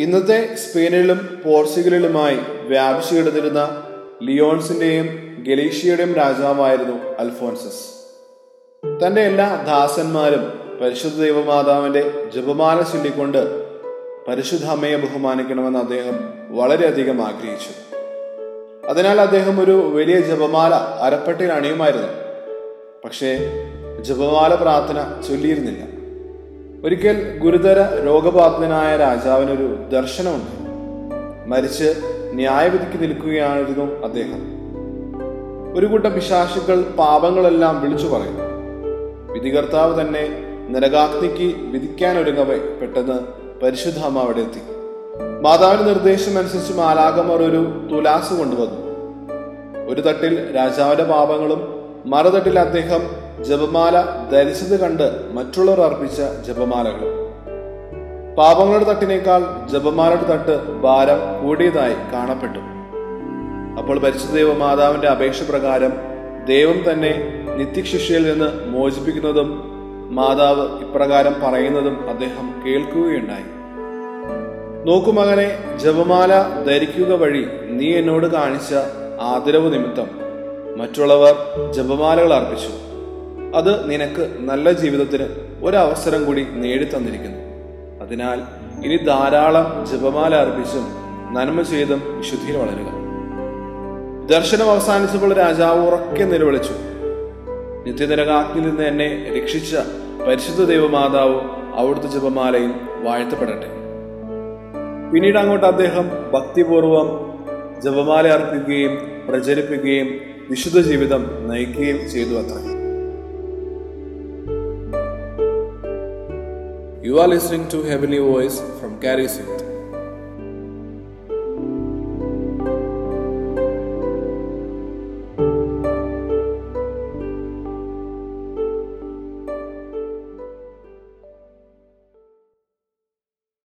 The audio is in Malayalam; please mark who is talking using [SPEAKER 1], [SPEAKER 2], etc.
[SPEAKER 1] ഇന്നത്തെ സ്പെയിനിലും പോർച്ചുഗലിലുമായി വ്യാപിച്ചു കിടന്നിരുന്ന ലിയോൺസിന്റെയും ഗലീഷ്യയുടെയും രാജാവായിരുന്നു അൽഫോൻസസ്. തന്റെ എല്ലാ ദാസന്മാരും പരിശുദ്ധ ദൈവമാതാവിന്റെ ജപമാല ചൊല്ലിക്കൊണ്ട് പരിശുദ്ധ അമ്മയെ ബഹുമാനിക്കണമെന്ന് അദ്ദേഹം വളരെയധികം ആഗ്രഹിച്ചു. അതിനാൽ അദ്ദേഹം ഒരു വലിയ ജപമാല അരപ്പട്ടയിൽ അണിയുമായിരുന്നു. പക്ഷേ ജപമാല പ്രാർത്ഥന ചൊല്ലിയിരുന്നില്ല. ഒരിക്കൽ ഗുരുതര രോഗബാധിതനായ രാജാവിനൊരു ദർശനമുണ്ട്. മരിച്ച് ന്യായവിധിക്ക് നിൽക്കുകയായിരുന്നു അദ്ദേഹം. ഒരു കൂട്ടം പിശാശുക്കൾ പാപങ്ങളെല്ലാം വിളിച്ചു പറയുന്നു. വിധികർത്താവ് തന്നെ നരകാഗ്നിക്ക് വിധിക്കാനൊരുങ്ങവേ പെട്ടെന്ന് പരിശുദ്ധ അമ്മ അവിടെ എത്തി. മാതാവിന്റെ നിർദ്ദേശം അനുസരിച്ച് മാലാകമർ ഒരു തുലാസ് കൊണ്ടുവന്നു. ഒരു തട്ടിൽ രാജാവിന്റെ പാപങ്ങളും മറുതട്ടിൽ അദ്ദേഹം ജപമാല ധരിച്ചത് കണ്ട് മറ്റുള്ളവർ അർപ്പിച്ച ജപമാലകൾ. പാപങ്ങളുടെ തട്ടിനേക്കാൾ ജപമാലയുടെ തട്ട് ഭാരം കൂടിയതായി കാണപ്പെട്ടു. അപ്പോൾ പരിശുദ്ധദേവ മാതാവിന്റെ അപേക്ഷ പ്രകാരം ദൈവം തന്നെ നിത്യശിക്ഷയിൽ നിന്ന് മോചിപ്പിക്കുന്നതും മാതാവ് ഇപ്രകാരം പറയുന്നതും അദ്ദേഹം കേൾക്കുകയുണ്ടായി. നോക്കു മകനെ ജപമാല ധരിക്കുക വഴി നീ എന്നോട് കാണിച്ച ആദരവ് നിമിത്തം മറ്റുള്ളവർ ജപമാലകൾ അർപ്പിച്ചു. അത് നിനക്ക് നല്ല ജീവിതത്തിന് ഒരവസരം കൂടി നേടിത്തന്നിരിക്കുന്നു. അതിനാൽ ഇനി ധാരാളം ജപമാല അർപ്പിച്ചും നന്മ ചെയ്തും വിശുദ്ധിയിൽ വളരുക. ദർശനം അവസാനിച്ചപ്പോൾ രാജാവ് ഉറക്കെ നിലവിളിച്ചു. നിത്യനരകാഗ്നിൽ നിന്ന് എന്നെ രക്ഷിച്ച പരിശുദ്ധ ദൈവമാതാവും അവിടുത്തെ ജപമാലയിൽ വാഴ്ത്തപ്പെടട്ടെ. പിന്നീട് അങ്ങോട്ട് അദ്ദേഹം ഭക്തിപൂർവം ജപമാല അർപ്പിക്കുകയും പ്രചരിപ്പിക്കുകയും വിശുദ്ധ ജീവിതം നയിക്കുകയും ചെയ്തു അത്ര.
[SPEAKER 2] You are listening to Heavenly Voice from Caris Youth.